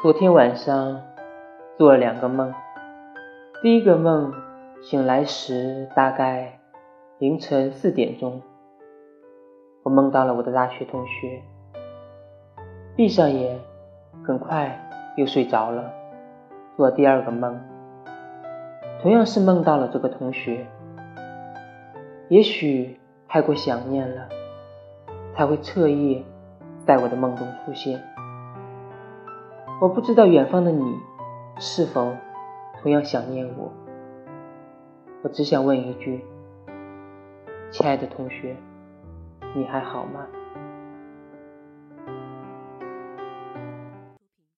昨天晚上做了两个梦，第一个梦醒来时大概凌晨四点钟，我梦到了我的大学同学，闭上眼，很快又睡着了。做第二个梦，同样是梦到了这个同学，也许太过想念了，才会彻夜在我的梦中出现。我不知道远方的你是否同样想念我。我只想问一句：亲爱的同学，你还好吗？